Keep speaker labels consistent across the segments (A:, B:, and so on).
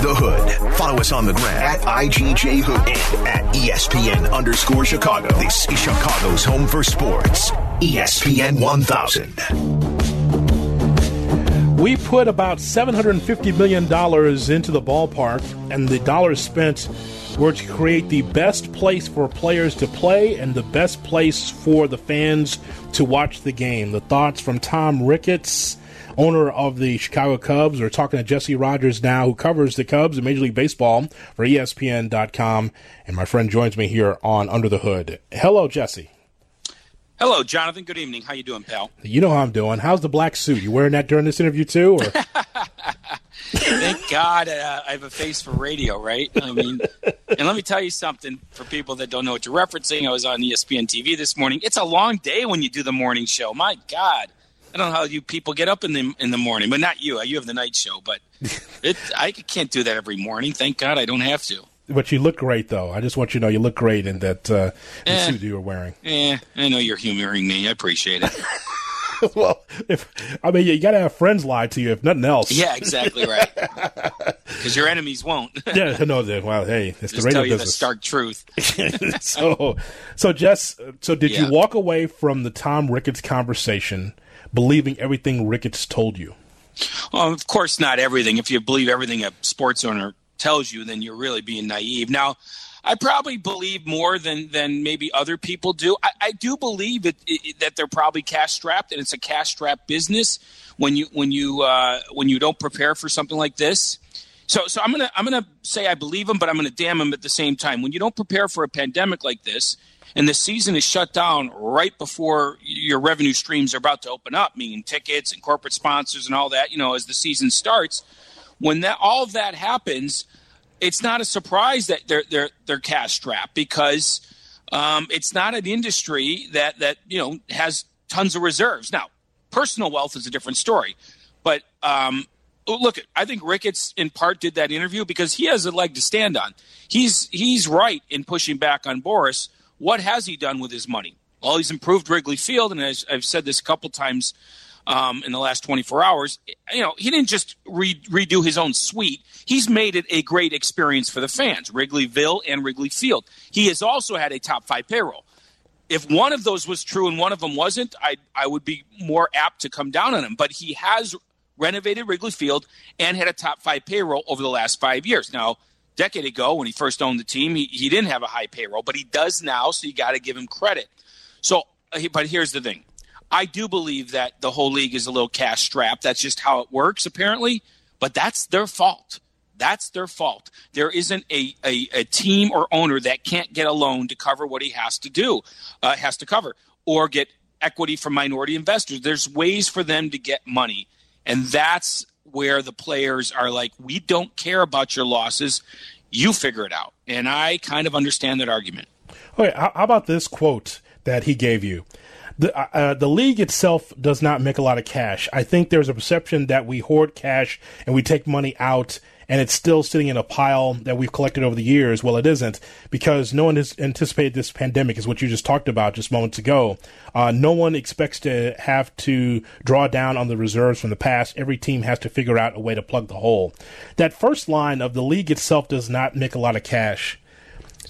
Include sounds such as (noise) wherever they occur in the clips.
A: The Hood. Follow us on the gram at IGJ Hood and at ESPN underscore Chicago. This is Chicago's home for sports. ESPN 1000.
B: We put about $750 million into the ballpark, and the dollars spent were to create the best place for players to play and the best place for the fans to watch the game. The thoughts from Tom Ricketts, owner of the Chicago Cubs. We're talking to Jesse Rogers now, who covers the Cubs in Major League Baseball for ESPN.com. And my friend joins me here on Under the Hood. Hello, Jesse.
C: Hello, Jonathan. Good evening. How you doing, pal?
B: You know how I'm doing. How's the black suit? You wearing that during this interview too? (laughs)
C: Thank God uh, I have a face for radio, right? I mean, and let me tell you something for people that don't know what you're referencing. I was on ESPN TV this morning. It's a long day when you do the morning show. My God, I don't know how you people get up in the in the morning, but not you. You have the night show, but (laughs) it, I can't do that every morning. Thank God I don't have to.
B: But you look great, though. I just want you to know you look great in that uh, eh, suit you were wearing.
C: Yeah, I know you're humoring me. I appreciate it. (laughs)
B: well, if I mean, you got to have friends lie to you, if nothing else.
C: Yeah, exactly right. (laughs) Because your enemies won't.
B: yeah, no. Well, hey, it's
C: Just
B: the radio
C: tell you
B: business.
C: the stark truth.
B: so, so Jess, so did
C: Yeah.
B: you walk away from the Tom Ricketts conversation believing everything Ricketts told you?
C: Well, of course, not everything. If you believe everything a sports owner tells you, then you're really being naive. Now, I probably believe more than than maybe other people do. I, I do believe it, it, that they're probably cash strapped, and it's a cash strapped business. When you when you uh, when you don't prepare for something like this, so so I'm gonna I'm gonna say I believe them, but I'm gonna damn them at the same time. When you don't prepare for a pandemic like this, and the season is shut down right before your revenue streams are about to open up, meaning tickets and corporate sponsors and all that, you know, as the season starts, when that all of that happens, it's not a surprise that they're they're they're cash strapped because um, it's not an industry that that you know has tons of reserves. Now, personal wealth is a different story, but um, look, I think Ricketts in part did that interview because he has a leg to stand on. He's he's right in pushing back on Boris. What has he done with his money? Well, he's improved Wrigley Field, and as I've said this a couple times um, in the last 24 hours, you know, he didn't just re- redo his own suite. He's made it a great experience for the fans, Wrigleyville and Wrigley Field. He has also had a top five payroll. If one of those was true and one of them wasn't, I I would be more apt to come down on him. But he has renovated Wrigley Field and had a top five payroll over the last five years. Now, decade ago when he first owned the team, he, he didn't have a high payroll, but he does now, so you got to give him credit. So, uh, but here's the thing. I do believe that the whole league is a little cash strapped. That's just how it works, apparently. But that's their fault. That's their fault. There isn't a, a, a team or owner that can't get a loan to cover what he has to do, uh, has to cover, or get equity from minority investors. There's ways for them to get money. And that's where the players are like, we don't care about your losses. You figure it out. And I kind of understand that argument.
B: Okay, how about this quote that he gave you? The uh, uh, the league itself does not make a lot of cash. I think there's a perception that we hoard cash and we take money out and it's still sitting in a pile that we've collected over the years. Well, it isn't because no one has anticipated this pandemic, is what you just talked about just moments ago. Uh, no one expects to have to draw down on the reserves from the past. Every team has to figure out a way to plug the hole. That first line of the league itself does not make a lot of cash.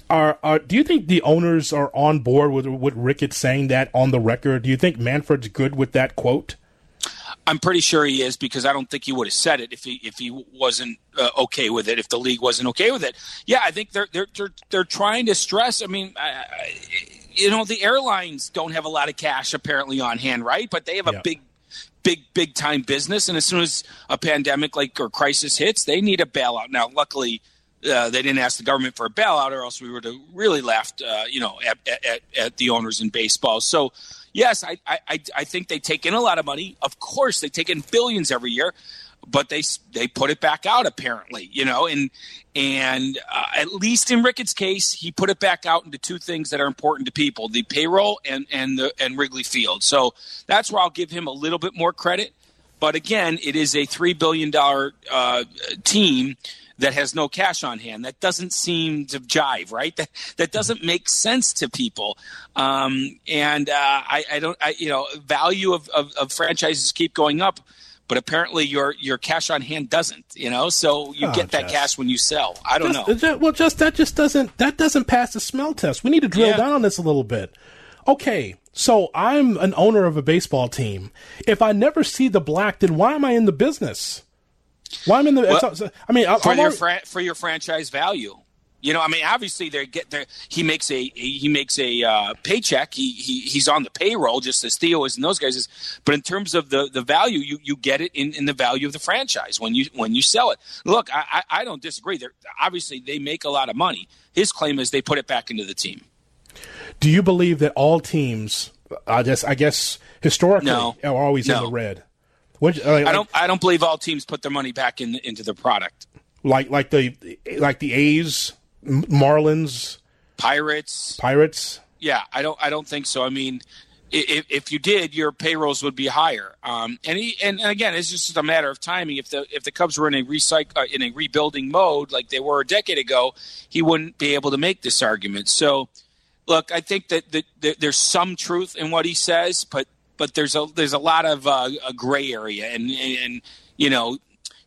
B: Are, are do you think the owners are on board with with Ricketts saying that on the record? Do you think Manfred's good with that quote?
C: I'm pretty sure he is because I don't think he would have said it if he if he wasn't uh, okay with it. If the league wasn't okay with it, yeah, I think they're they're they're, they're trying to stress. I mean, I, I, you know, the airlines don't have a lot of cash apparently on hand, right? But they have a
B: Yeah.
C: big, big, big time business, and as soon as a pandemic like or crisis hits, they need a bailout. Now, luckily. Uh, they didn't ask the government for a bailout, or else we would have really laughed, uh, you know, at, at, at the owners in baseball. So, yes, I, I, I think they take in a lot of money. Of course, they take in billions every year, but they they put it back out apparently, you know, and and uh, at least in Ricketts' case, he put it back out into two things that are important to people: the payroll and and the and Wrigley Field. So that's where I'll give him a little bit more credit. But again, it is a three billion dollar uh, team that has no cash on hand. That doesn't seem to jive, right? That that doesn't make sense to people. Um, and uh, I, I don't, I, you know, value of, of, of franchises keep going up, but apparently your your cash on hand doesn't. You know, so you
B: Oh,
C: get that
B: Jess.
C: cash when you sell. I don't
B: Just-
C: know.
B: ju- well, just that just doesn't that doesn't pass the smell test. We need to drill
C: Yeah.
B: down on this a little bit. Okay, so I'm an owner of a baseball team. If I never see the black, then why am I in the business? Why am I in the? it's- I mean, I,
C: for
B: I'm
C: your
B: already-
C: fran- for your franchise value. You know, I mean, obviously they get there. He makes a he makes a uh, paycheck. He, he he's on the payroll just as Theo is and those guys is. But in terms of the, the value, you, you get it in, in the value of the franchise when you when you sell it. Look, I I, I don't disagree. They're, obviously they make a lot of money. His claim is they put it back into the team.
B: do you believe that all teams? I guess I guess historically
C: No.
B: are always in the red. Which, like,
C: I don't I don't believe all teams put their money back in into the product.
B: like like the like the A's, Marlins,
C: Pirates,
B: Pirates.
C: Yeah, I don't. I don't think so. I mean, if, if you did, your payrolls would be higher. Um, and he, and, and again, it's just a matter of timing. If the if the Cubs were in a recycle uh, in a rebuilding mode like they were a decade ago, he wouldn't be able to make this argument. So, look, I think that, that, that there's some truth in what he says, but but there's a there's a lot of uh, a gray area, and and you know,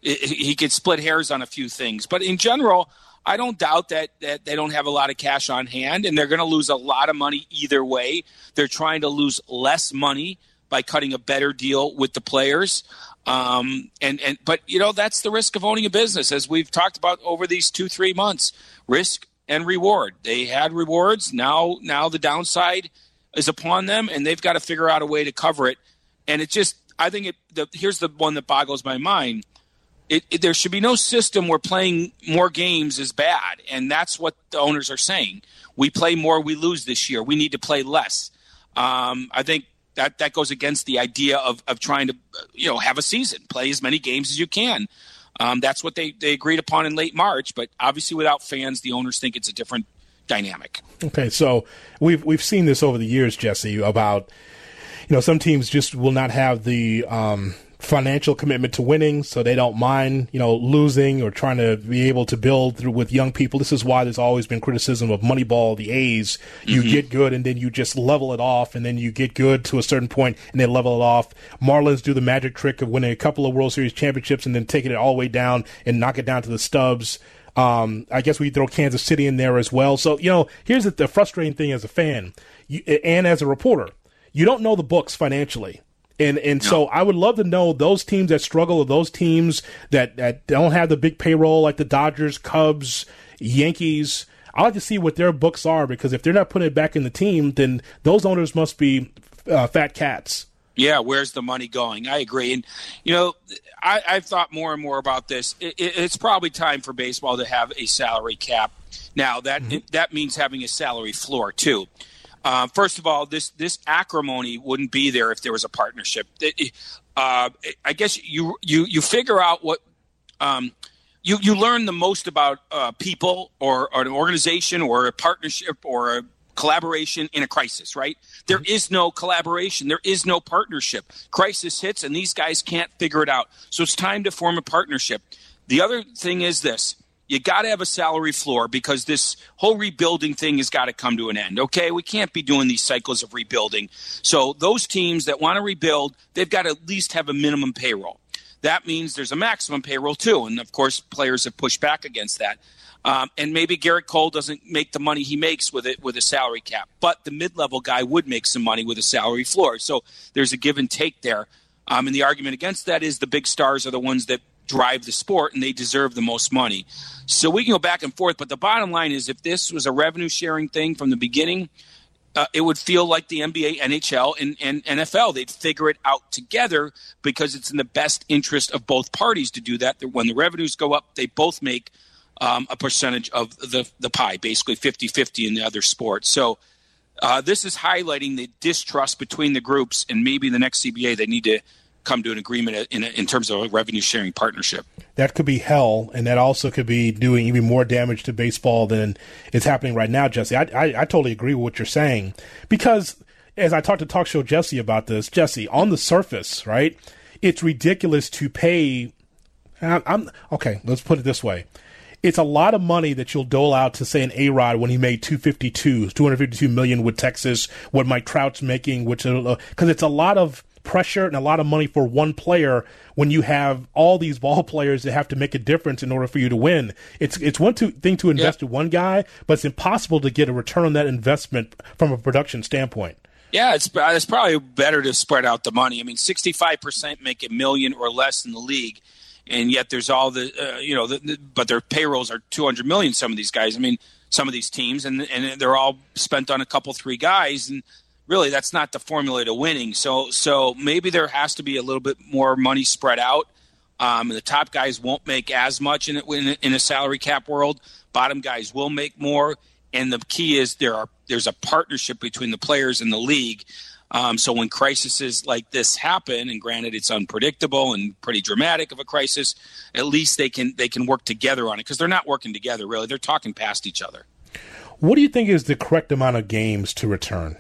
C: i- he could split hairs on a few things. But in general, I don't doubt that, that they don't have a lot of cash on hand, and they're going to lose a lot of money either way. They're trying to lose less money by cutting a better deal with the players. Um, and and but you know that's the risk of owning a business, as we've talked about over these two three months. Risk and reward. They had rewards. Now now the downside is upon them, and they've got to figure out a way to cover it. And it just I think it. The, here's the one that boggles my mind it, it, there should be no system where playing more games is bad, and that's what the owners are saying. We play more, we lose this year. We need to play less. Um, I think that that goes against the idea of of trying to you know have a season, play as many games as you can. Um, that's what they they agreed upon in late March, but obviously without fans, the owners think it's a different dynamic.
B: Okay, so we've we've seen this over the years, Jesse, about you know some teams just will not have the um, financial commitment to winning, so they don't mind you know losing or trying to be able to build through with young people. This is why there's always been criticism of Moneyball, the A's. You get good and then you just level it off, and then you get good to a certain point and they level it off. Marlins do the magic trick of winning a couple of World Series championships and then taking it all the way down and knock it down to the stubs. Um, I guess we throw Kansas City in there as well. So you know, here's the, the frustrating thing as a fan you, and as a reporter, you don't know the books financially. And and so I would love to know those teams that struggle, or those teams that, that don't have the big payroll like the Dodgers, Cubs, Yankees. I like to see what their books are because if they're not putting it back in the team, then those owners must be uh, fat cats.
C: Yeah, where's the money going? I agree, and you know, I, I've thought more and more about this. It, it, it's probably time for baseball to have a salary cap. Now that that means having a salary floor too. Uh, first of all, this this acrimony wouldn't be there if there was a partnership. It- uh, I guess you you you figure out what um, you you learn the most about uh, people or, or an organization or a partnership or a collaboration in a crisis. Right? There mm-hmm. is no collaboration. There is no partnership. Crisis hits, and these guys can't figure it out. So it's time to form a partnership. The other thing is this. You got to have a salary floor because this whole rebuilding thing has got to come to an end. Okay, we can't be doing these cycles of rebuilding. So those teams that want to rebuild, they've got to at least have a minimum payroll. That means there's a maximum payroll too, and of course, players have pushed back against that. Um, and maybe Gerrit Cole doesn't make the money he makes with it with a salary cap, but the mid-level guy would make some money with a salary floor. So there's a give and take there. Um, and the argument against that is the big stars are the ones that drive the sport and they deserve the most money. So we can go back and forth, but the bottom line is if this was a revenue sharing thing from the beginning, uh, it would feel like the NBA, NHL, and, and NFL. They'd figure it out together because it's in the best interest of both parties to do that. When the revenues go up, they both make um, a percentage of the, the pie, basically 50 50 in the other sports. So uh, this is highlighting the distrust between the groups, and maybe the next CBA they need to come to an agreement in, in terms of a revenue sharing partnership.
B: That could be hell, and that also could be doing even more damage to baseball than is happening right now, Jesse. I, I, I totally agree with what you're saying because as I talked to Talk Show Jesse about this, Jesse, on the surface, right, it's ridiculous to pay. I'm, I'm okay. Let's put it this way: it's a lot of money that you'll dole out to say an A Rod when he made 252, 252 million with Texas. What Mike Trout's making, which uh, because it's a lot of pressure and a lot of money for one player when you have all these ball (laughs) players that have to make a difference in order for you to win. It's it's one to, thing to invest in one guy, but it's impossible to get a return on that investment from a production standpoint.
C: Yeah, it's uh, it's probably better to spread out the money. I mean, sixty five percent make a million or less in the league, and yet there's all the uh, you know, the, the, but their payrolls are two hundred million. Some of these guys, I mean, some of these teams, and and they're all spent on a couple three guys, and really that's not the formula to winning. So so maybe there has to be a little bit more money spread out. Um, the top guys won't make as much in, in in a salary cap world. Bottom guys will make more, and the key is there are there's a partnership between the players and the league. Um, so when crises like this happen, and granted it's unpredictable and pretty dramatic of a crisis, at least they can they can work together on it because they're not working together really; they're talking past each other.
B: What do you think is the correct amount of games to return?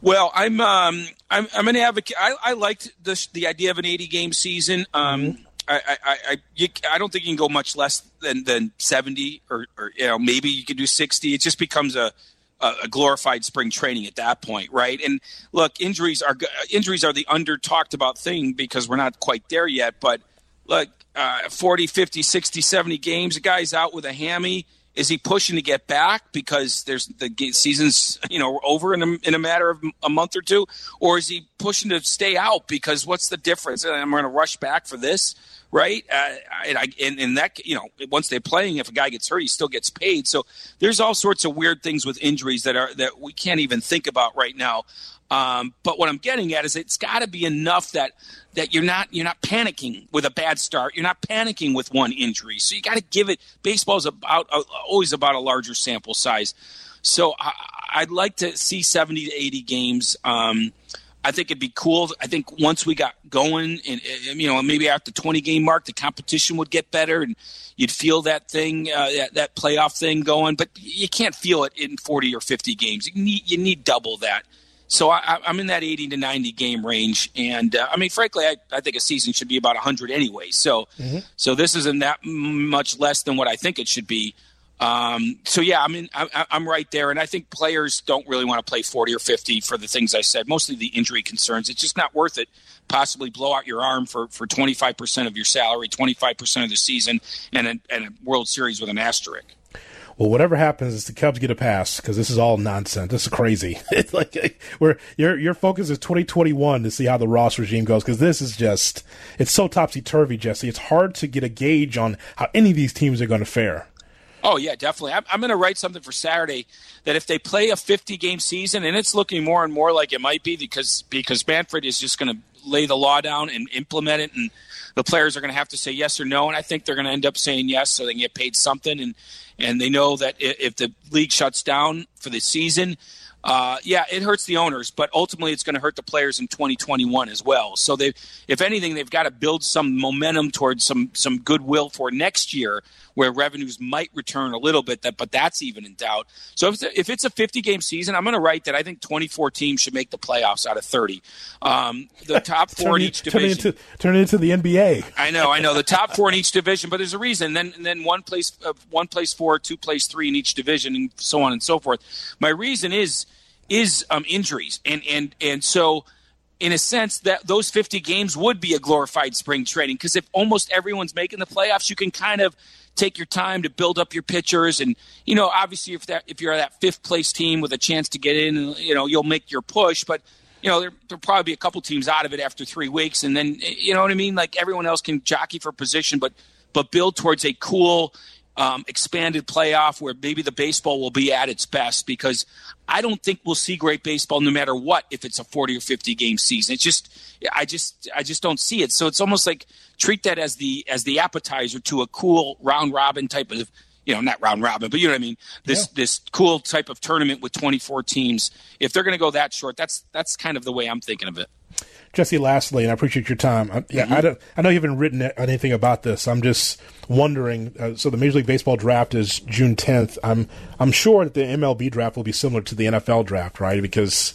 C: Well, I'm um, I'm I'm an advocate. I, I liked this, the idea of an 80 game season. Um, mm-hmm. I I I, you, I don't think you can go much less than than 70 or, or you know maybe you could do 60. It just becomes a a glorified spring training at that point, right? And look, injuries are injuries are the under talked about thing because we're not quite there yet. But look, uh, 40, 50, 60, 70 games, a guy's out with a hammy is he pushing to get back because there's the season's you know over in a, in a matter of a month or two, or is he pushing to stay out because what's the difference? And I'm going to rush back for this, right? Uh, and, I, and, and that you know once they're playing, if a guy gets hurt, he still gets paid. So there's all sorts of weird things with injuries that are that we can't even think about right now. Um, but what I'm getting at is it's got to be enough that that you're not you're not panicking with a bad start. You're not panicking with one injury. So you got to give it. Baseball is about uh, always about a larger sample size. So I, would like to see 70 to 80 games. Um, I think it'd be cool. I think once we got going, and, and, you know, maybe after the 20 game mark, the competition would get better, and you'd feel that thing, uh, that, that playoff thing going. But you can't feel it in 40 or 50 games. You need you need double that. So I, am in that 80 to 90 game range, and uh, I mean, frankly, I, I, think a season should be about 100 anyway. So, mm-hmm. so this isn't that much less than what I think it should be. Um, so yeah, I mean, I, I'm right there, and I think players don't really want to play 40 or 50 for the things I said, mostly the injury concerns. It's just not worth it. Possibly blow out your arm for for 25 percent of your salary, 25 percent of the season, and a, and a World Series with an asterisk
B: well, whatever happens is the Cubs get a pass because this is all nonsense. This is crazy. (laughs) it's like where your your focus is 2021 to see how the Ross regime goes because this is just it's so topsy turvy, Jesse. It's hard to get a gauge on how any of these teams are going to fare.
C: Oh yeah, definitely. I'm, I'm going to write something for Saturday that if they play a 50 game season, and it's looking more and more like it might be because because Manfred is just going to lay the law down and implement it, and the players are going to have to say yes or no, and I think they're going to end up saying yes so they can get paid something and and they know that if the league shuts down for the season, uh, yeah, it hurts the owners, but ultimately it's going to hurt the players in 2021 as well. So they, if anything, they've got to build some momentum towards some some goodwill for next year, where revenues might return a little bit. That, but that's even in doubt. So if it's a, if it's a 50 game season, I'm going to write that I think 24 teams should make the playoffs out of 30. Um, the (laughs) top four in each division.
B: Turn it, into, turn into the NBA. (laughs)
C: I know, I know. The top four in each division, but there's a reason. Then then one place uh, one place four, two place three in each division, and so on and so forth. My reason is is um, injuries, and and and so in a sense that those 50 games would be a glorified spring training because if almost everyone's making the playoffs, you can kind of take your time to build up your pitchers. And you know obviously if that if you're that fifth place team with a chance to get in you know you'll make your push. But you know there, there'll probably be a couple teams out of it after three weeks. And then you know what i mean? Like everyone else can jockey for position but but build towards a cool um, expanded playoff where maybe the baseball will be at its best because I don't think we'll see great baseball no matter what if it's a 40 or 50 game season. It's just I just I just don't see it. So it's almost like treat that as the as the appetizer to a cool round robin type of you know, not round robin, but you know what I mean. This yeah. this cool type of tournament with 24 teams. If they're going to go that short, that's that's kind of the way I'm thinking of it.
B: Jesse, lastly, and I appreciate your time. I, yeah, mm-hmm. I don't. I know you haven't written anything about this. I'm just wondering. Uh, so the Major League Baseball draft is June 10th. I'm I'm sure that the MLB draft will be similar to the NFL draft, right? Because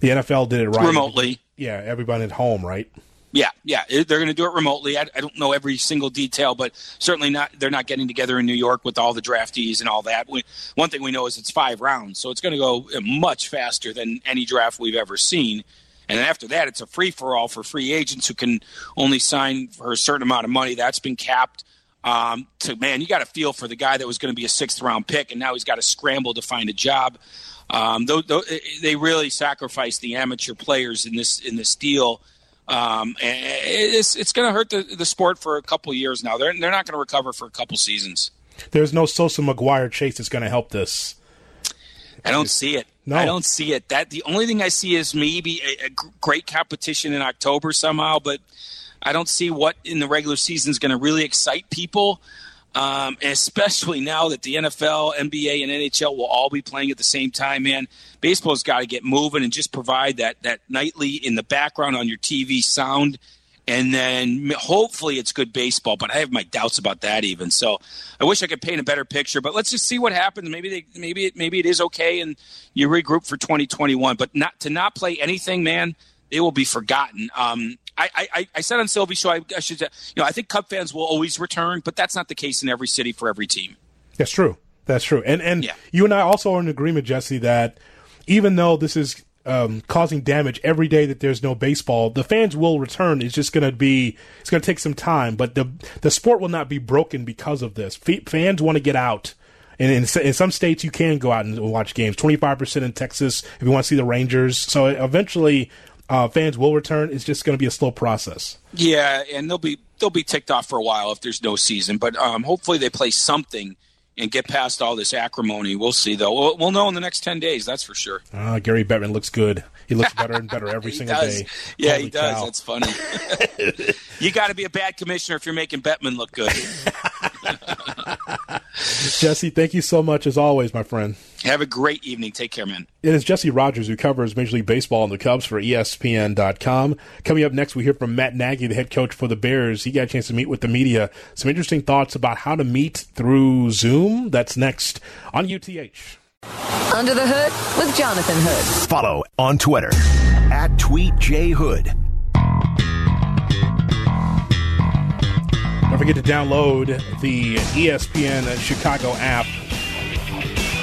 B: the NFL did it right
C: remotely.
B: Yeah, everybody at home, right?
C: Yeah, yeah, they're going to do it remotely. I, I, don't know every single detail, but certainly not. They're not getting together in New York with all the draftees and all that. We, one thing we know is it's five rounds, so it's going to go much faster than any draft we've ever seen And after that, it's a free for all for free agents who can only sign for a certain amount of money. That's been capped. Um, to man, you got to feel for the guy that was going to be a sixth round pick, and now he's got to scramble to find a job. Um, though, though, they really sacrificed the amateur players in this in this deal. Um, it's it's going to hurt the, the sport for a couple years now. They're they're not going to recover for a couple seasons.
B: There's no Sosa McGwire chase that's going to help this.
C: I don't see it. No. I don't see it. That the only thing I see is maybe a, a great competition in October somehow, but I don't see what in the regular season is going to really excite people. Um, especially now that the NFL, NBA, and NHL will all be playing at the same time, man, baseball's got to get moving and just provide that that nightly in the background on your TV sound and then hopefully it's good baseball. But I have my doubts about that even. So I wish I could paint a better picture. But let's just see what happens. Maybe they, maybe it, maybe it is okay, and you regroup for 2021. But not to not play anything, man, it will be forgotten. Um, I, I, I said on Silvy's show, I, I should, you know, I think Cub fans will always return, but that's not the case in every city for every team.
B: That's true. That's true. And and yeah. you and I also are in agreement, Jesse, that even though this is um, causing damage every day that there's no baseball, the fans will return. It's just going to be it's going to take some time, but the the sport will not be broken because of this. F- fans want to get out. And in, in, some states, you can go out and watch games. Twenty five percent in Texas if you want to see the Rangers. So eventually, uh, fans will return. It's just going to be a slow process.
C: Yeah, and they'll be they'll be ticked off for a while if there's no season. But um, hopefully, they play something and get past all this acrimony. We'll see, though. We'll, we'll know in the next 10 days, that's for sure.
B: Uh, Gary Bettman looks good. He looks (laughs) better and better every single
C: does.
B: day.
C: Yeah, Holy he does. Cow. That's funny. (laughs) you got to be a bad commissioner if you're making Bettman look good. (laughs)
B: Jesse, thank you so much as always, my friend.
C: Have a great evening. Take care, man.
B: It is Jesse Rogers who covers Major League Baseball and the Cubs for ESPN.com. Coming up next, we hear from Matt Nagy, the head coach for the Bears. He got a chance to meet with the media. Some interesting thoughts about how to meet through Zoom. That's next on UTH.
D: Under the Hood with Jonathan Hood.
A: Follow on Twitter at TweetJHood.
B: Don't forget to download the ESPN Chicago app.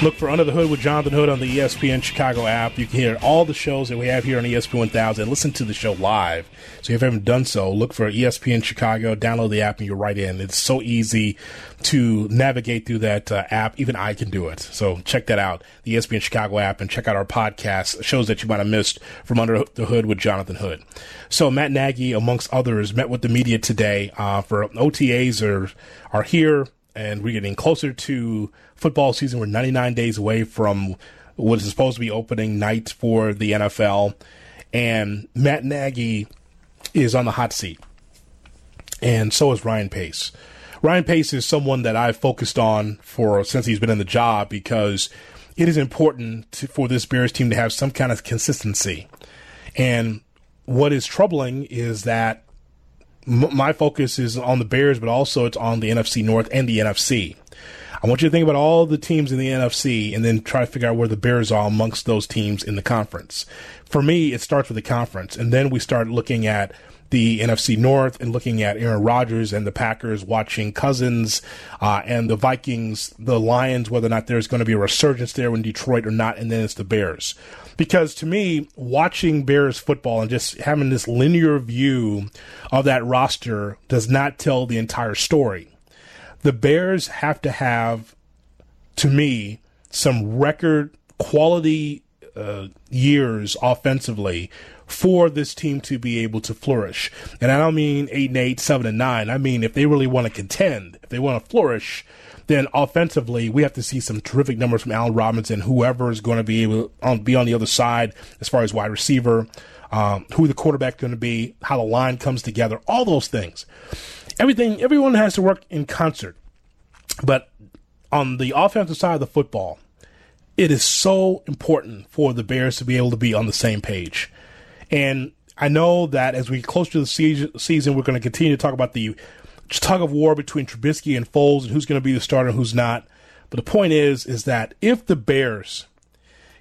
B: Look for Under the Hood with Jonathan Hood on the ESPN Chicago app. You can hear all the shows that we have here on ESPN 1000. Listen to the show live. So if you haven't done so, look for ESPN Chicago, download the app, and you're right in. It's so easy to navigate through that uh, app. Even I can do it. So check that out, the ESPN Chicago app, and check out our podcast, shows that you might have missed from Under the Hood with Jonathan Hood. So Matt Nagy, amongst others, met with the media today uh, for OTAs are are here, and we're getting closer to football season. We're 99 days away from what is supposed to be opening night for the NFL, and Matt Nagy is on the hot seat, and so is Ryan Pace. Ryan Pace is someone that I've focused on for since he's been in the job because it is important to, for this Bears team to have some kind of consistency. And what is troubling is that m- my focus is on the Bears, but also it's on the NFC North and the NFC. I want you to think about all the teams in the NFC and then try to figure out where the Bears are amongst those teams in the conference. For me, it starts with the conference, and then we start looking at the NFC North and looking at Aaron Rodgers and the Packers, watching Cousins uh, and the Vikings, the Lions, whether or not there's going to be a resurgence there in Detroit or not, and then it's the Bears. Because to me, watching Bears football and just having this linear view of that roster does not tell the entire story. The Bears have to have, to me, some record quality uh, years offensively for this team to be able to flourish. And I don't mean eight and eight, seven and nine. I mean if they really want to contend, if they want to flourish, then offensively we have to see some terrific numbers from Allen Robinson, whoever is going to be able be on the other side as far as wide receiver, um, who the quarterback going to be, how the line comes together, all those things. Everything, everyone has to work in concert. But on the offensive side of the football, it is so important for the Bears to be able to be on the same page. And I know that as we get closer to the season, we're going to continue to talk about the tug of war between Trubisky and Foles and who's going to be the starter and who's not. But the point is, is that if the Bears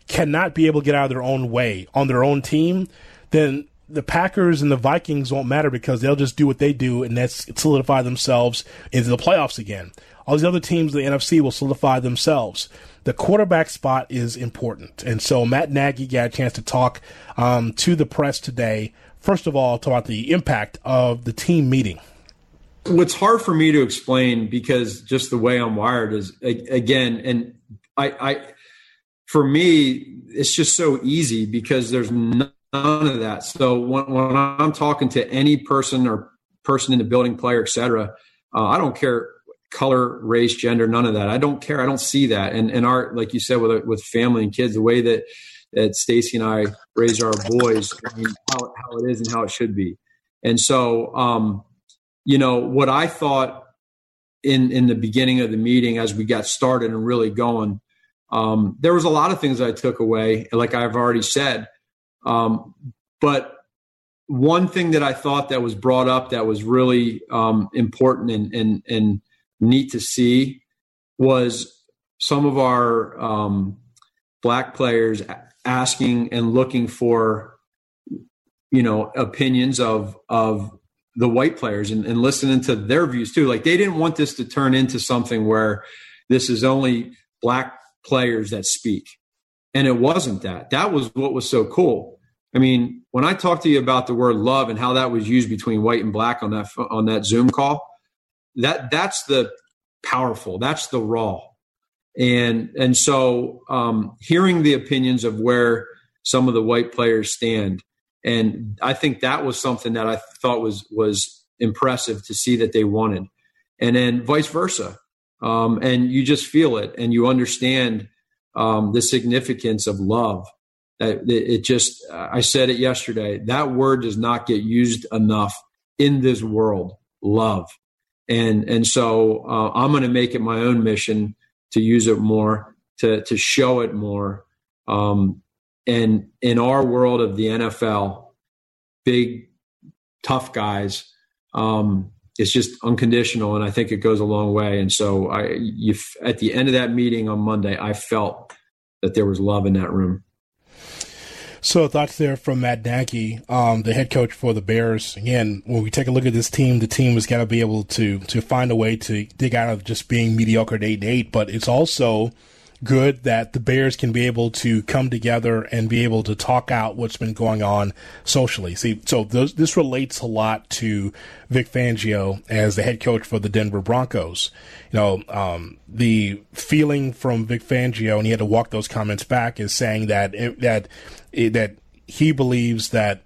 B: cannot be able to get out of their own way on their own team, then the Packers and the Vikings won't matter because they'll just do what they do and that's solidify themselves into the playoffs again. all these other teams in the NFC will solidify themselves. The quarterback spot is important. And so Matt Nagy got a chance to talk um, to the press today. First of all, about the impact of the team meeting.
E: What's hard for me to explain because just the way I'm wired is again, and I, I for me, it's just so easy because there's none of that. So when, when I'm talking to any person or person in the building, player, etc., uh, I don't care color, race, gender, none of that. I don't care. I don't see that. And and our like you said with with family and kids, the way that that Stacy and I raise our boys, I mean, how how it is and how it should be. And so, um, you know, what I thought in in the beginning of the meeting as we got started and really going, um, there was a lot of things I took away, like I've already said. Um, but one thing that I thought that was brought up that was really um, important and, and, and neat to see was some of our um, black players asking and looking for you know opinions of of the white players and, and listening to their views too. Like they didn't want this to turn into something where this is only black players that speak and it wasn't that. That was what was so cool. I mean when i talked to you about the word love and how that was used between white and black on that on that zoom call that that's the powerful. That's the raw. And and so um, hearing the opinions of where some of the white players stand and i think that was something that i thought was was impressive to see that they wanted. And then vice versa. Um, and you just feel it and you understand um, the significance of love that it just i said it yesterday that word does not get used enough in this world love and and so uh, I'm going to make it my own mission to use it more, to to show it more. Um, and in our world of the NFL, big tough guys, um, it's just unconditional, and I think it goes a long way. And so I, you, at the end of that meeting on Monday, I felt that there was love in that room.
B: So thoughts there from Matt Nagy, um, the head coach for the Bears. Again, when we take a look at this team, the team has got to be able to to find a way to dig out of just being mediocre at eight and eight. But it's also good that the Bears can be able to come together and be able to talk out what's been going on socially. See, so those, this relates a lot to Vic Fangio as the head coach for the Denver Broncos. You know, um, the feeling from Vic Fangio, and he had to walk those comments back, is saying that it, that it, that he believes that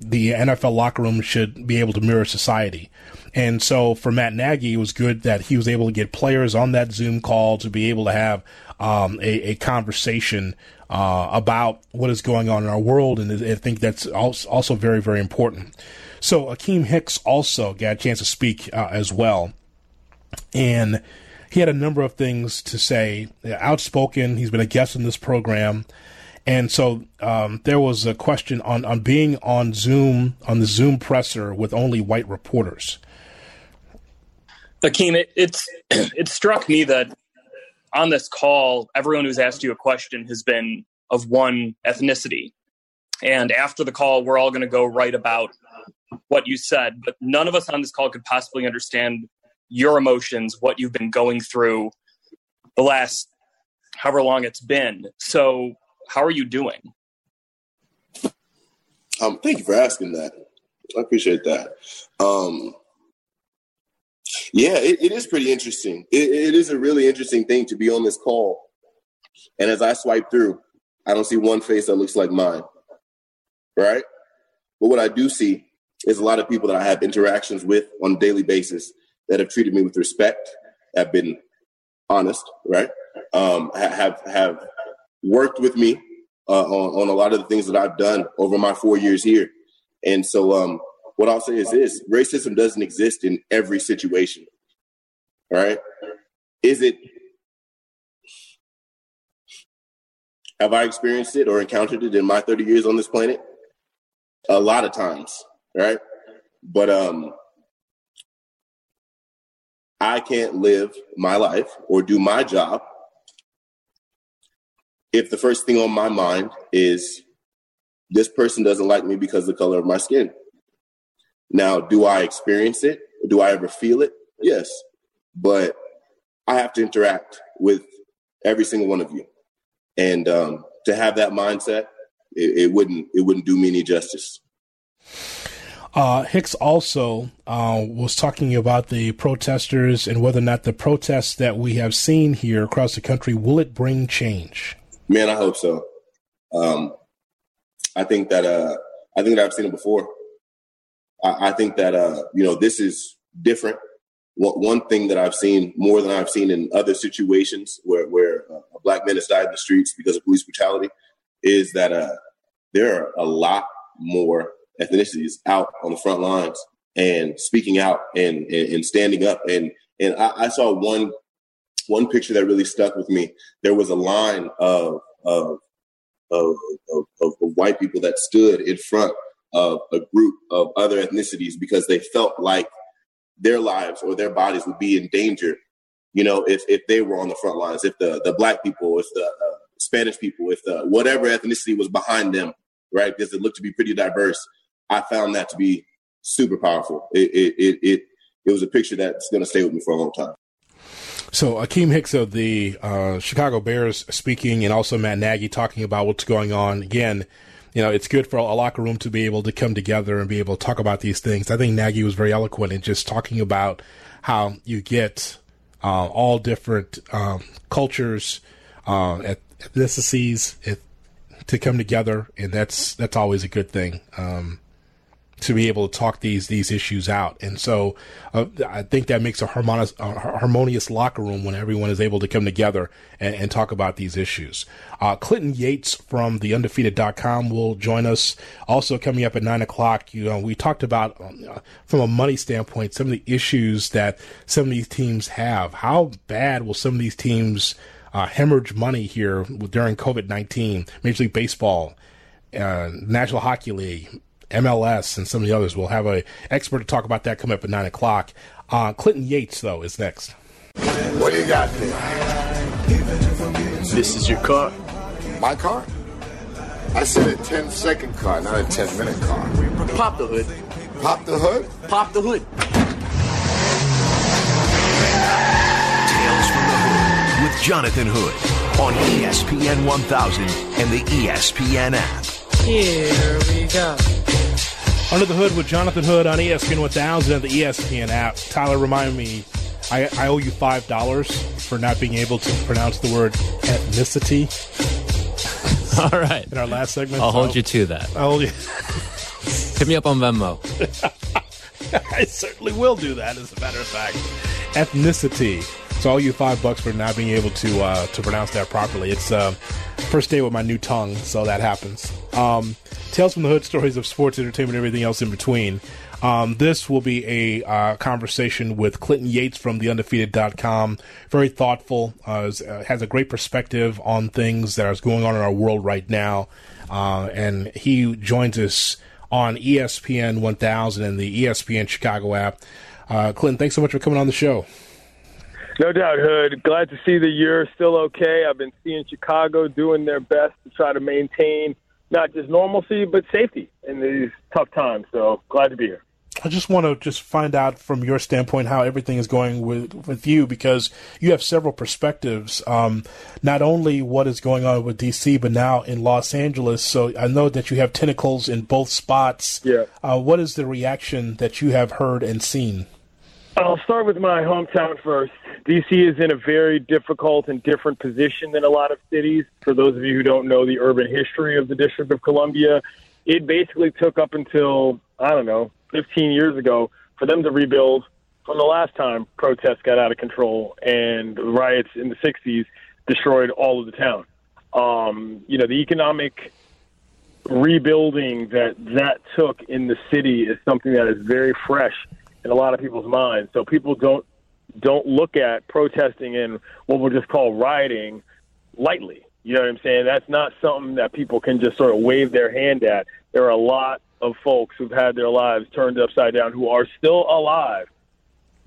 B: the NFL locker room should be able to mirror society. And so for Matt Nagy, it was good that he was able to get players on that Zoom call to be able to have um, a, a, conversation uh, about what is going on in our world. And I think that's also very, very important. So Akiem Hicks also got a chance to speak uh, as well. And he had a number of things to say. Outspoken. He's been a guest in this program. And so um, there was a question on, on being on Zoom, on the Zoom presser with only white reporters.
F: Akiem, it, it's (clears throat) it struck me that on this call, everyone who's asked you a question has been of one ethnicity. And after the call, we're all going to go right about what you said, but none of us on this call could possibly understand your emotions, what you've been going through the last however long it's been. So how are you doing?
G: Um, thank you for asking that. I appreciate that. Um, yeah, it, it is pretty interesting. It, it is a really interesting thing to be on this call. And as I swipe through, I don't see one face that looks like mine. Right? But what I do see is a lot of people that I have interactions with on a daily basis that have treated me with respect, have been honest, right? Um, have have worked with me uh, on, on a lot of the things that I've done over my four years here. And so, um, what I'll say is this racism doesn't exist in every situation. All right. Is it, have I experienced it or encountered it in my 30 years on this planet? A lot of times. Right. But, um, I can't live my life or do my job if the first thing on my mind is this person doesn't like me because of the color of my skin. Now, do I experience it? Do I ever feel it? Yes. But I have to interact with every single one of you, and um, to have that mindset, it, it wouldn't it wouldn't do me any justice.
B: Uh, Hicks also uh, was talking about the protesters and whether or not the protests that we have seen here across the country will it bring change?
G: Man, I hope so. Um, I think that uh, I think that I've seen it before. I, I think that uh, you know this is different. One, thing that I've seen more than I've seen in other situations where where uh, a black man has died in the streets because of police brutality is that uh, there are a lot more ethnicities out on the front lines and speaking out and and, and standing up. And and I, I, saw one one picture that really stuck with me. There was a line of of of, of, of white people that stood in front of a group of other ethnicities because they felt like their lives or their bodies would be in danger. You know, if if they were on the front lines, if the the black people, if the uh, Spanish people, if the whatever ethnicity was behind them, right? Because it looked to be pretty diverse. I found that to be super powerful. It it it it, it was a picture that's going to stay with me for a long time.
B: So Akiem Hicks of the uh, Chicago Bears speaking, and also Matt Nagy talking about what's going on. Again, you know, it's good for a locker room to be able to come together and be able to talk about these things. I think Nagy was very eloquent in just talking about how you get uh, all different um, cultures, uh, ethnicities, it, to come together, and that's that's always a good thing. Um, to be able to talk these these issues out. And so uh, I think that makes a harmonious, harmonious locker room when everyone is able to come together and, and talk about these issues. Uh, Clinton Yates from the undefeated.com will join us also coming up at nine o'clock. You know, we talked about um, uh, from a money standpoint, some of the issues that some of these teams have. How bad will some of these teams uh, hemorrhage money here during COVID-19? Major League Baseball, uh, National Hockey League, MLS and some of the others. We'll have a expert to talk about that coming up at nine o'clock. Uh, Clinton Yates, though, is next.
H: What do you got there?
I: This is your car.
H: My car? I said a 10 second car, not a 10 minute car.
I: Pop the hood.
H: Pop the hood?
I: Pop the hood.
A: Tales from the Hood with Jonathan Hood on ESPN 1000 and the ESPN app.
J: Here we go.
B: Under the Hood with Jonathan Hood on ESPN 1000 and the ESPN app. Tyler, remind me, I, I owe you $5 for not being able to pronounce the word ethnicity. (laughs)
K: All right.
B: In our last segment.
K: I'll so hold you to that.
B: I'll hold you.
K: Hit me up on Venmo. (laughs)
B: I certainly will do that, as a matter of fact. Ethnicity. So I owe you five bucks for not being able to uh, to pronounce that properly. It's uh, first day with my new tongue, so that happens. Um, Tales from the Hood, stories of sports, entertainment, everything else in between. Um, this will be a uh, conversation with Clinton Yates from theundefeated.com. Very thoughtful, uh, uh, has a great perspective on things that are going on in our world right now. Uh, and he joins us on ESPN 1000 and the ESPN Chicago app. Uh, Clinton, thanks so much for coming on the show.
L: No doubt, Hood. Glad to see that you're still okay. I've been seeing Chicago doing their best to try to maintain not just normalcy but safety in these tough times. So glad to be here.
B: I just want to just find out from your standpoint how everything is going with with you because you have several perspectives. Um, not only what is going on with DC, but now in Los Angeles. So I know that you have tentacles in both spots.
L: Yeah.
B: Uh, what is the reaction that you have heard and seen?
L: I'll start with my hometown first. DC is in a very difficult and different position than a lot of cities. For those of you who don't know the urban history of the District of Columbia, it basically took up until, I don't know, 15 years ago for them to rebuild from the last time protests got out of control and riots in the 60s destroyed all of the town. Um, you know, the economic rebuilding that that took in the city is something that is very fresh in a lot of people's minds. So people don't don't look at protesting and what we'll just call rioting lightly. You know what I'm saying? That's not something that people can just sort of wave their hand at. There are a lot of folks who've had their lives turned upside down who are still alive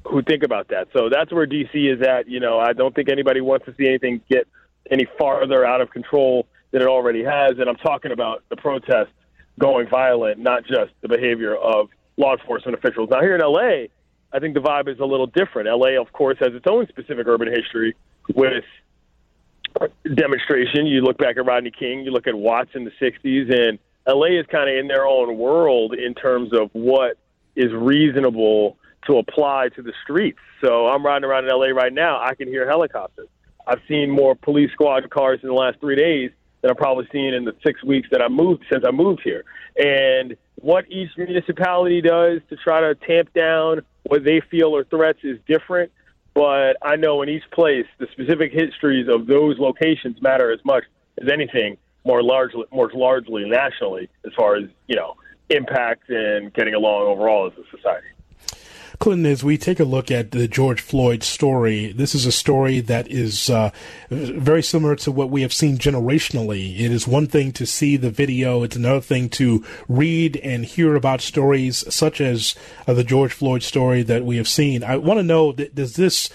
L: who think about that. So that's where DC is at. You know, I don't think anybody wants to see anything get any farther out of control than it already has. And I'm talking about the protests going violent, not just the behavior of law enforcement officials. Now, here in LA, I think the vibe is a little different. LA, of course, has its own specific urban history with demonstration. You look back at Rodney King, you look at Watts in the 60s, and LA is kind of in their own world in terms of what is reasonable to apply to the streets. So I'm riding around in LA right now, I can hear helicopters. I've seen more police squad cars in the last three days than I've probably seen in the six weeks that I moved since I moved here. And what each municipality does to try to tamp down what they feel are threats is different. But I know in each place, the specific histories of those locations matter as much as anything more largely, more largely nationally, as far as you know, impact and getting along overall as a society.
B: Clinton, as we take a look at the George Floyd story, this is a story that is uh, very similar to what we have seen generationally. It is one thing to see the video, it's another thing to read and hear about stories such as uh, the George Floyd story that we have seen. I want to know does this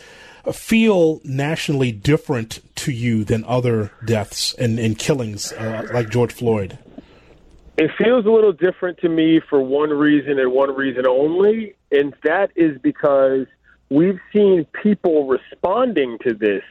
B: feel nationally different to you than other deaths and, and killings uh, like George Floyd?
L: It feels a little different to me for one reason and one reason only, and that is because we've seen people responding to this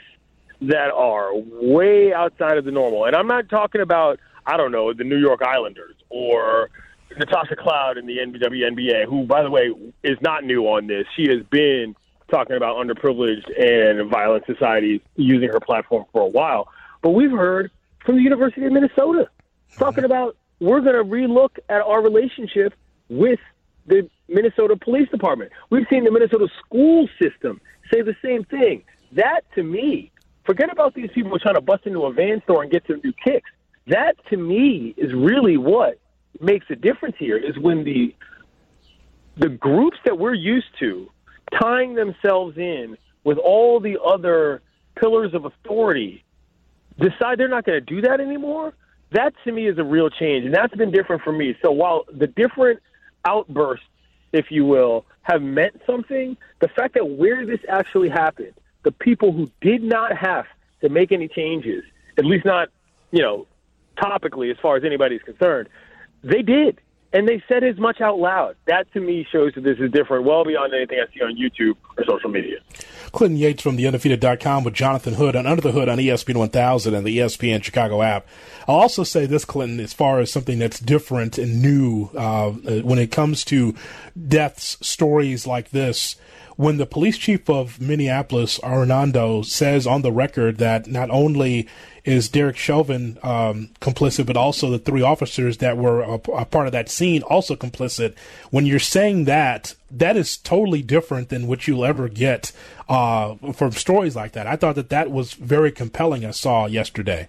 L: that are way outside of the normal. And I'm not talking about, I don't know, the New York Islanders or Natasha Cloud in the WNBA, who, by the way, is not new on this. She has been talking about underprivileged and violent societies using her platform for a while. But we've heard from the University of Minnesota talking mm-hmm. about we're going to relook at our relationship with the Minnesota Police Department. We've seen the Minnesota school system say the same thing. That, to me, forget about these people trying to bust into a van store and get some new kicks. That, to me, is really what makes a difference here. Is when the the groups that we're used to tying themselves in with all the other pillars of authority decide they're not going to do that anymore that to me is a real change, and that's been different for me. So while the different outbursts, if you will, have meant something, the fact that where this actually happened, the people who did not have to make any changes, at least not, you know, topically as far as anybody's concerned, they did and they said as much out loud. That to me shows that this is different, well beyond anything I see on YouTube or social media.
B: Clinton Yates from theundefeated.com with Jonathan Hood on Under the Hood on ESPN 1000 and the ESPN Chicago app. I'll also say this, Clinton, as far as something that's different and new uh, when it comes to deaths, stories like this when the police chief of Minneapolis, Arradondo, says on the record that not only is Derek Chauvin um, complicit, but also the three officers that were a, a, part of that scene also complicit. When you're saying that, that is totally different than what you'll ever get uh, from stories like that. I thought that that was very compelling. I saw yesterday.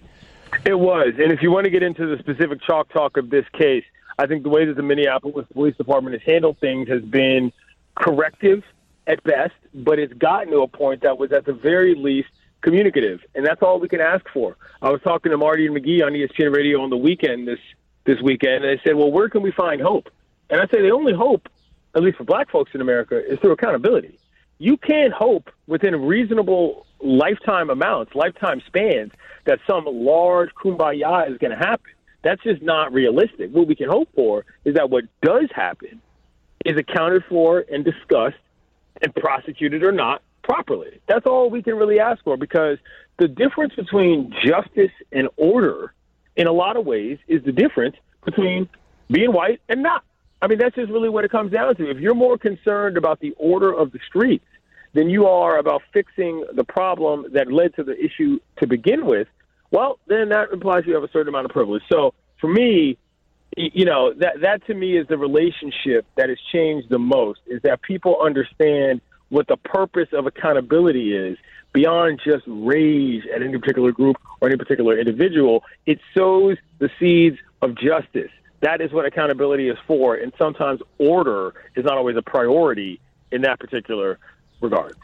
L: It was, and if you want to get into the specific chalk talk of this case, I think the way that the Minneapolis Police Department has handled things has been corrective at best, but it's gotten to a point that was at the very least communicative, and that's all we can ask for. I was talking to Marty and McGee on ESPN Radio on the weekend this this weekend, and they said, "Well, where can we find hope?" And I say the only hope, at least for Black folks in America, is through accountability. You can't hope within reasonable lifetime amounts, lifetime spans, that some large kumbaya is going to happen. That's just not realistic. What we can hope for is that what does happen is accounted for and discussed and prosecuted or not properly. That's all we can really ask for because the difference between justice and order, in a lot of ways, is the difference between being white and not. I mean, that's just really what it comes down to. If you're more concerned about the order of the streets than you are about fixing the problem that led to the issue to begin with, well, then that implies you have a certain amount of privilege. So for me, you know, that that to me is the relationship that has changed the most is that people understand what the purpose of accountability is beyond just rage at any particular group or any particular individual. It sows the seeds of justice. That is what accountability is for. And sometimes order is not always a priority in that particular regard.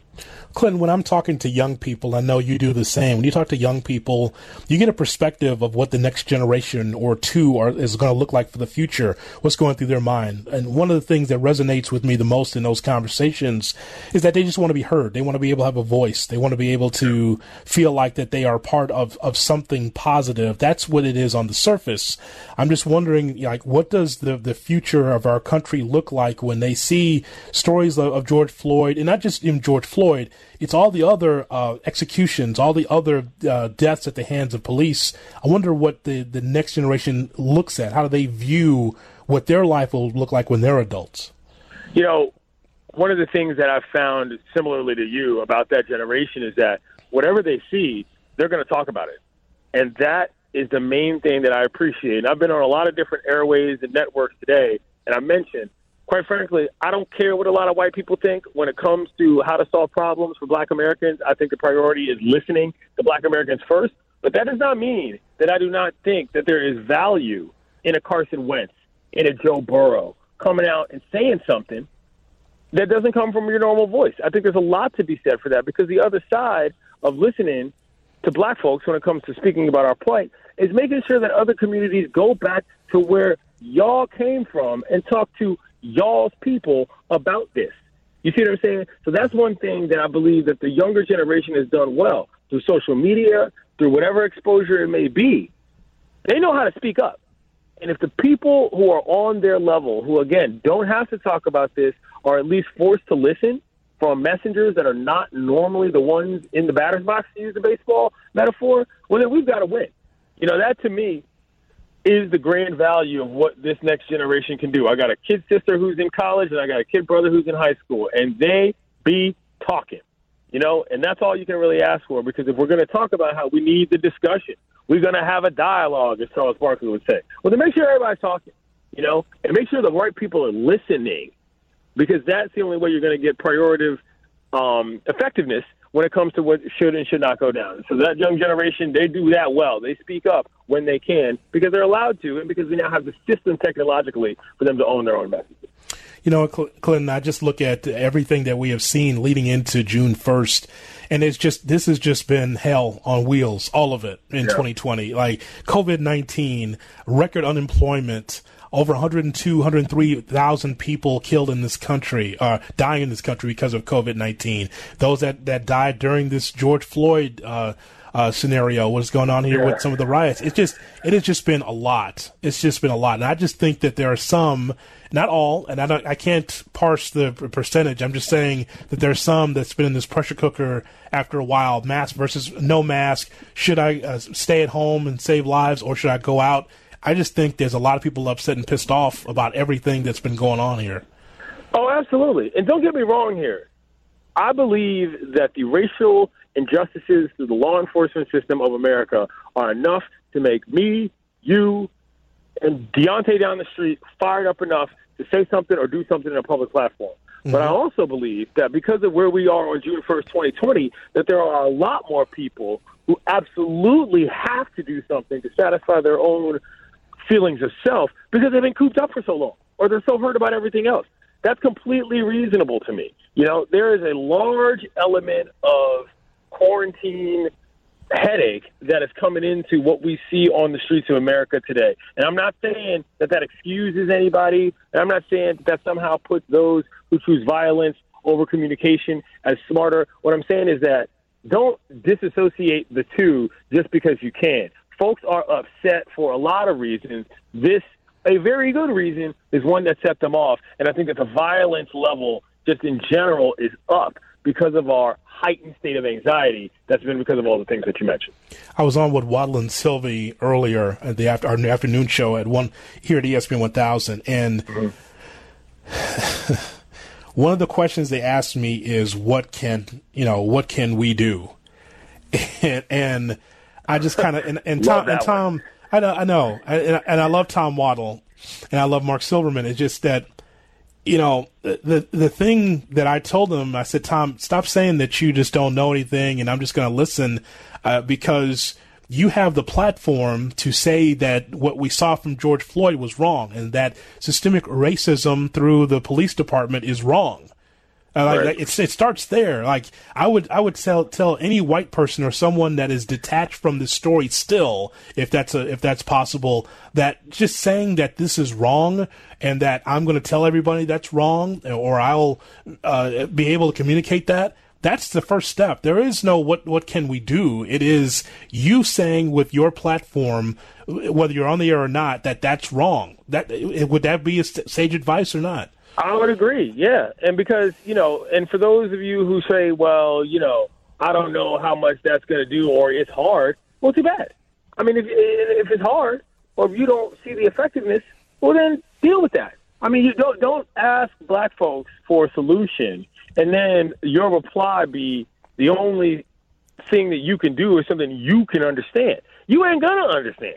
B: Clinton, when I'm talking to young people, I know you do the same. When you talk to young people, you get a perspective of what the next generation or two are, is going to look like for the future, what's going through their mind. And one of the things that resonates with me the most in those conversations is that they just want to be heard. They want to be able to have a voice. They want to be able to feel like that they are part of, of something positive. That's what it is on the surface. I'm just wondering, like, what does the, the future of our country look like when they see stories of, of George Floyd, and not just in George Floyd, it's all the other uh, executions, all the other uh, deaths at the hands of police. I wonder what the, the next generation looks at. How do they view what their life will look like when they're adults?
L: You know, one of the things that I've found similarly to you about that generation is that whatever they see, they're going to talk about it. And that is the main thing that I appreciate. And I've been on a lot of different airways and networks today, and I mentioned quite frankly, I don't care what a lot of white people think when it comes to how to solve problems for black Americans. I think the priority is listening to black Americans first. But that does not mean that I do not think that there is value in a Carson Wentz, in a Joe Burrow coming out and saying something that doesn't come from your normal voice. I think there's a lot to be said for that because the other side of listening to black folks when it comes to speaking about our plight is making sure that other communities go back to where y'all came from and talk to y'all's people about this. You see what I'm saying? So that's one thing that I believe that the younger generation has done well through social media, through whatever exposure it may be. They know how to speak up. And if the people who are on their level, who again don't have to talk about this, are at least forced to listen from messengers that are not normally the ones in the batter's box to use the baseball metaphor, well, then we've got to win. You know, that to me is the grand value of what this next generation can do. I got a kid sister who's in college and I got a kid brother who's in high school, and they be talking, you know, and that's all you can really ask for because if we're going to talk about how we need the discussion, we're going to have a dialogue, as Charles Barkley would say. Well, then make sure everybody's talking, you know, and make sure the right people are listening because that's the only way you're going to get prioritative um, effectiveness when it comes to what should and should not go down. So that young generation, they do that well. They speak up when they can because they're allowed to and because we now have the system technologically for them to own their own messages.
B: You know, Clinton, I just look at everything that we have seen leading into June 1st, and it's just, this has just been hell on wheels, all of it in yeah. 2020. Like COVID 19, record unemployment, over 102, 103,000 people killed in this country, uh, dying in this country because of COVID 19. Those that, that died during this George Floyd, uh, uh, scenario, what's going on here yeah. with some of the riots. It's just, it has just been a lot. It's just been a lot. And I just think that there are some, not all, and I don't, I can't parse the percentage. I'm just saying that there's some that's been in this pressure cooker after a while. Mask versus no mask. Should I uh, stay at home and save lives or should I go out I just think there's a lot of people upset and pissed off about everything that's been going on here.
L: Oh, absolutely. And don't get me wrong here. I believe that the racial injustices through the law enforcement system of America are enough to make me, you, and Deontay down the street fired up enough to say something or do something in a public platform. Mm-hmm. But I also believe that because of where we are on June 1st, 2020, that there are a lot more people who absolutely have to do something to satisfy their own feelings of self because they've been cooped up for so long or they're so hurt about everything else. That's completely reasonable to me. You know, there is a large element of quarantine headache that is coming into what we see on the streets of America today. And I'm not saying that that excuses anybody, and I'm not saying that, that somehow puts those who choose violence over communication as smarter. What I'm saying is that don't disassociate the two just because you can folks are upset for a lot of reasons. This, a very good reason, is one that set them off. And I think that the violence level, just in general, is up because of our heightened state of anxiety that's been because of all the things that you mentioned.
B: I was on with Waddle and Silvy earlier at the after, our afternoon show at one here at ESPN 1000, and mm-hmm. (laughs) one of the questions they asked me is, "What can you know? What can we do?" (laughs) and, and I just kind of and, and Tom and Tom. I know, I know, and, and I love Tom Waddle, and I love Marc Silverman. It's just that you know the the thing that I told them. I said, Tom, stop saying that you just don't know anything, and I'm just going to listen uh, because you have the platform to say that what we saw from George Floyd was wrong, and that systemic racism through the police department is wrong. Uh, like,
L: Right.
B: it's, it starts there. Like I would, I would tell tell any white person or someone that is detached from this story still, if that's a if that's possible, that just saying that this is wrong and that I'm going to tell everybody that's wrong, or I'll uh, be able to communicate that. That's the first step. There is no what what can we do. It is you saying with your platform, whether you're on the air or not, that that's wrong. That would that be a sage advice or not?
L: I would agree, yeah. And because, you know, and for those of you who say, well, you know, I don't know how much that's going to do or it's hard, well, too bad. I mean, if, if it's hard or if you don't see the effectiveness, well, then deal with that. I mean, you don't, don't ask black folks for a solution and then your reply be the only thing that you can do is something you can understand. You ain't going to understand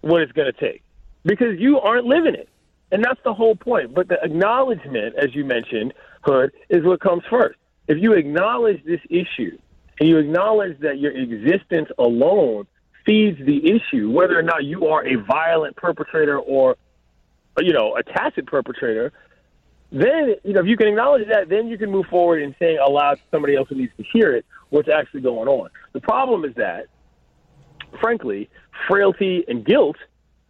L: what it's going to take because you aren't living it. And that's the whole point. But the acknowledgement, as you mentioned, Hood, is what comes first. If you acknowledge this issue and you acknowledge that your existence alone feeds the issue, whether or not you are a violent perpetrator or, you know, a tacit perpetrator, then, you know, if you can acknowledge that, then you can move forward and saying aloud to somebody else who needs to hear it what's actually going on. The problem is that, frankly, frailty and guilt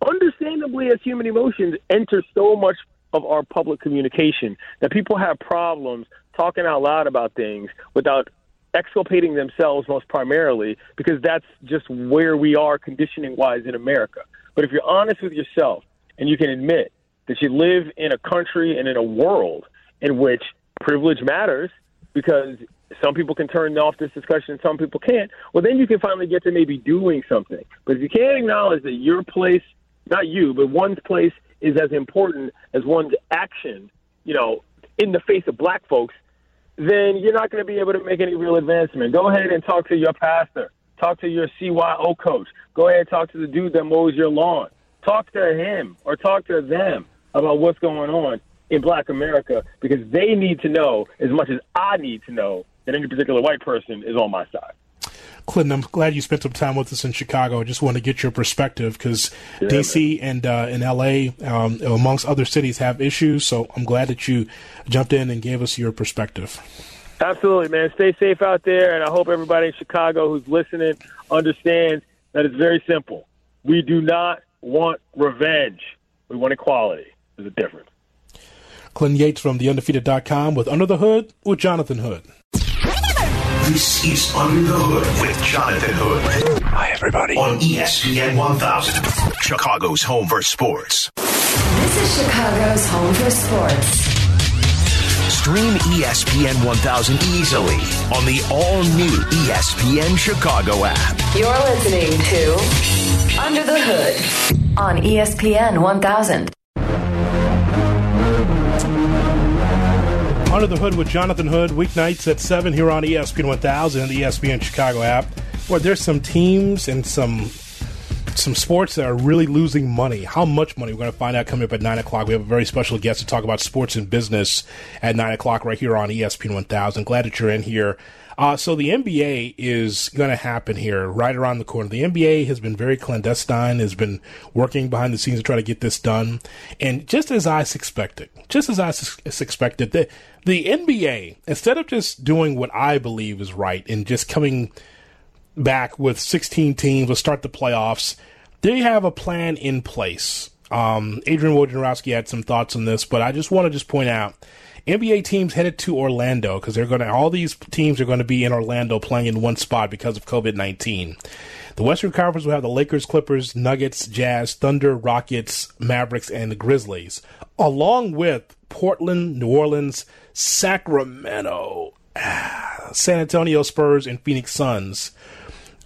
L: understandably as human emotions enter so much of our public communication that people have problems talking out loud about things without exculpating themselves most primarily because that's just where we are conditioning wise in America. But if you're honest with yourself and you can admit that you live in a country and in a world in which privilege matters because some people can turn off this discussion and some people can't, well, then you can finally get to maybe doing something. But if you can't acknowledge that your place not you, but one's place is as important as one's action, you know, in the face of black folks, then you're not going to be able to make any real advancement. Go ahead and talk to your pastor. Talk to your CYO coach. Go ahead and talk to the dude that mows your lawn. Talk to him or talk to them about what's going on in black America because they need to know as much as I need to know that any particular white person is on my side.
B: Clinton, I'm glad you spent some time with us in Chicago. I just want to get your perspective because
L: Yeah,
B: DC and uh, and LA, um, amongst other cities, have issues. So I'm glad that you jumped in and gave us your perspective.
L: Absolutely, man. Stay safe out there, and I hope everybody in Chicago who's listening understands that it's very simple. We do not want revenge. We want equality. There's a difference.
B: Clinton Yates from TheUndefeated.com with Under the Hood with Jonathan Hood.
A: This is Under the Hood with Jonathan Hood. Hi, everybody. On ESPN 1000, Chicago's home for sports.
D: This is Chicago's home for sports.
A: Stream ESPN 1000 easily on the all new ESPN Chicago app.
D: You're listening to Under the Hood on ESPN 1000.
B: Under the Hood with Jonathan Hood, weeknights at 7 here on ESPN 1000 and the ESPN Chicago app. Well, there's some teams and some some sports that are really losing money. How much money? We're going to find out coming up at 9 o'clock. We have a very special guest to talk about sports and business at 9 o'clock right here on ESPN 1000. Glad that you're in here. Uh, so the NBA is going to happen here right around the corner. The NBA has been very clandestine, has been working behind the scenes to try to get this done. And just as I suspected, just as I sus- expected, the, the NBA, instead of just doing what I believe is right and just coming back with 16 teams, let's start the playoffs, they have a plan in place. Um, Adrian Wojnarowski had some thoughts on this, but I just want to just point out NBA teams headed to Orlando because they're going to, all these teams are going to be in Orlando playing in one spot because of COVID 19. The Western Conference will have the Lakers, Clippers, Nuggets, Jazz, Thunder, Rockets, Mavericks, and the Grizzlies, along with Portland, New Orleans, Sacramento, San Antonio Spurs, and Phoenix Suns.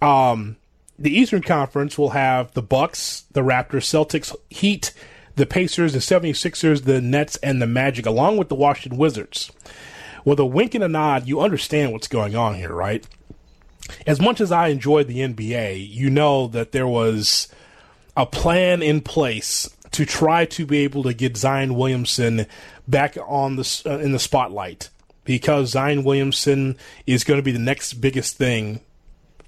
B: Um, the Eastern Conference will have the Bucks, the Raptors, Celtics, Heat, the Pacers, the 76ers, the Nets, and the Magic, along with the Washington Wizards. With a wink and a nod, you understand what's going on here, right? As much as I enjoyed the NBA, you know that there was a plan in place to try to be able to get Zion Williamson back on the uh, in the spotlight because Zion Williamson is going to be the next biggest thing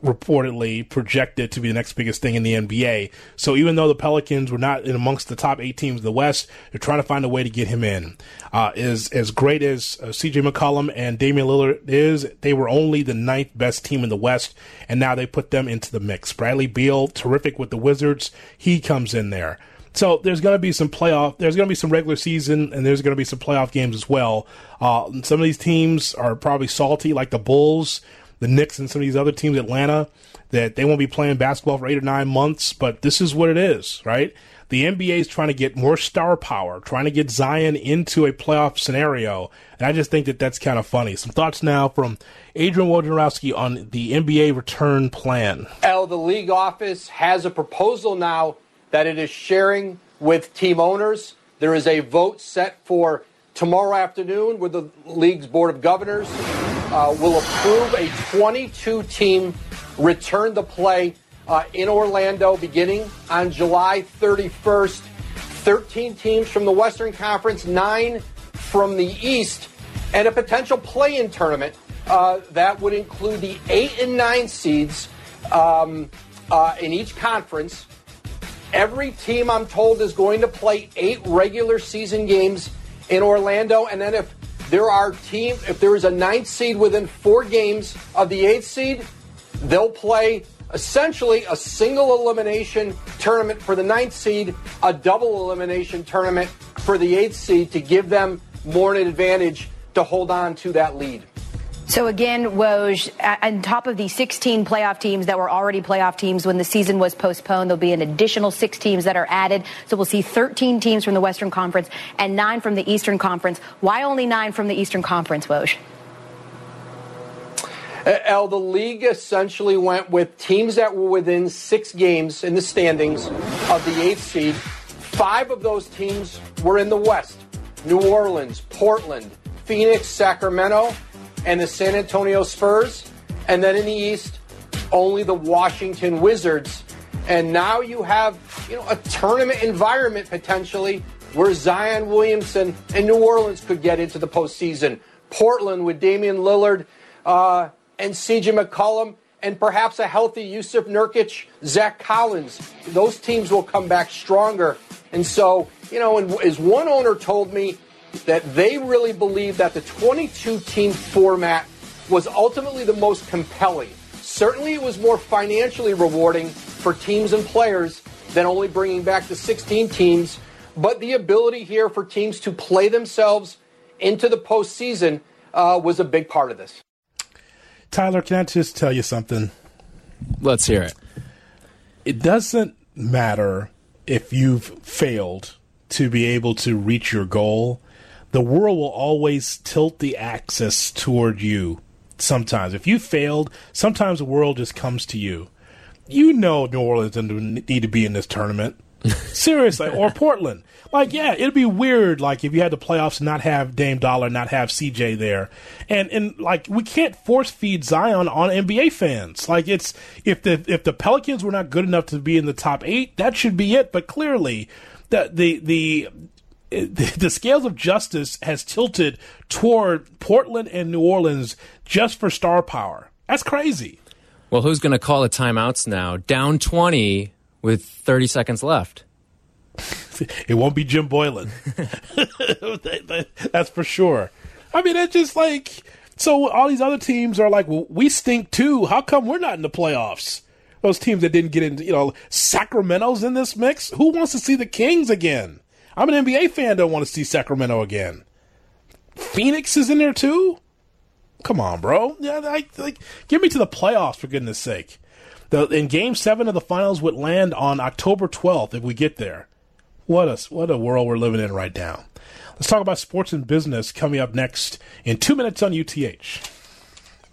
B: reportedly projected to be the next biggest thing in the NBA. So even though the Pelicans were not in amongst the top eight teams of the West, they're trying to find a way to get him in. Uh, is as great as uh, C.J. McCollum and Damian Lillard is, they were only the ninth best team in the West, and now they put them into the mix. Bradley Beal, terrific with the Wizards, he comes in there. So there's going to be some playoff. There's going to be some regular season, and there's going to be some playoff games as well. Uh, some of these teams are probably salty, like the Bulls the Knicks and some of these other teams, Atlanta, that they won't be playing basketball for eight or nine months, but this is what it is, right? The NBA is trying to get more star power, trying to get Zion into a playoff scenario, and I just think that that's kind of funny. Some thoughts now from Adrian Wojnarowski on the NBA return plan.
M: L, the league office has a proposal now that it is sharing with team owners. There is a vote set for tomorrow afternoon with the league's board of governors uh, will approve a 22 team return to play uh, in Orlando beginning on July 31st. 13 teams from the Western Conference, nine from the East, and a potential play in tournament uh, that would include the eight and nine seeds um, uh, in each conference. Every team, I'm told, is going to play eight regular season games in Orlando, and then if there are teams, if there is a ninth seed within four games of the eighth seed, they'll play essentially a single elimination tournament for the ninth seed, a double elimination tournament for the eighth seed to give them more an advantage to hold on to that lead.
N: So again, Woj, on top of the 16 playoff teams that were already playoff teams when the season was postponed, there'll be an additional six teams that are added. So we'll see 13 teams from the Western Conference and nine from the Eastern Conference. Why only nine from the Eastern Conference, Woj?
M: Uh, El, the league essentially went with teams that were within six games in the standings of the eighth seed. Five of those teams were in the West New Orleans, Portland, Phoenix, Sacramento and the San Antonio Spurs. And then in the East, only the Washington Wizards. And now you have, you know, a tournament environment potentially where Zion Williamson and New Orleans could get into the postseason. Portland with Damian Lillard uh, and CJ McCollum and perhaps a healthy Jusuf Nurkic, Zach Collins. Those teams will come back stronger. And so, you know, and as one owner told me, that they really believe that the 22 team format was ultimately the most compelling. Certainly, it was more financially rewarding for teams and players than only bringing back the 16 teams. But the ability here for teams to play themselves into the postseason uh, was a big part of this.
B: Tyler, can I just tell you something?
K: Let's hear it.
B: It doesn't matter if you've failed to be able to reach your goal the world will always tilt the axis toward you sometimes. If you failed, sometimes the world just comes to you. You know New Orleans doesn't need to be in this tournament. (laughs) Seriously, or Portland. Like, yeah, it'd be weird, like, if you had the playoffs and not have Dame Dollar, not have CJ there. And, and, like, we can't force feed Zion on NBA fans. Like, it's, if the, if the Pelicans were not good enough to be in the top eight, that should be it. But clearly, the, the, the, the scales of justice has tilted toward Portland and New Orleans just for star power. That's crazy.
K: Well, who's going to call the timeouts now? Down 20 with 30 seconds left. (laughs)
B: it won't be Jim Boylan. (laughs) (laughs) That's for sure. I mean, it's just like so. All these other teams are like, well, we stink too. How come we're not in the playoffs? Those teams that didn't get into, you know, Sacramento's in this mix. Who wants to see the Kings again? I'm an NBA fan. Don't want to see Sacramento again. Phoenix is in there too. Come on, bro. Yeah, like, like give me to the playoffs for goodness sake. The in Game Seven of the finals would land on October 12th if we get there. What a what a world we're living in right now. Let's talk about sports and business coming up next in two minutes on UTH.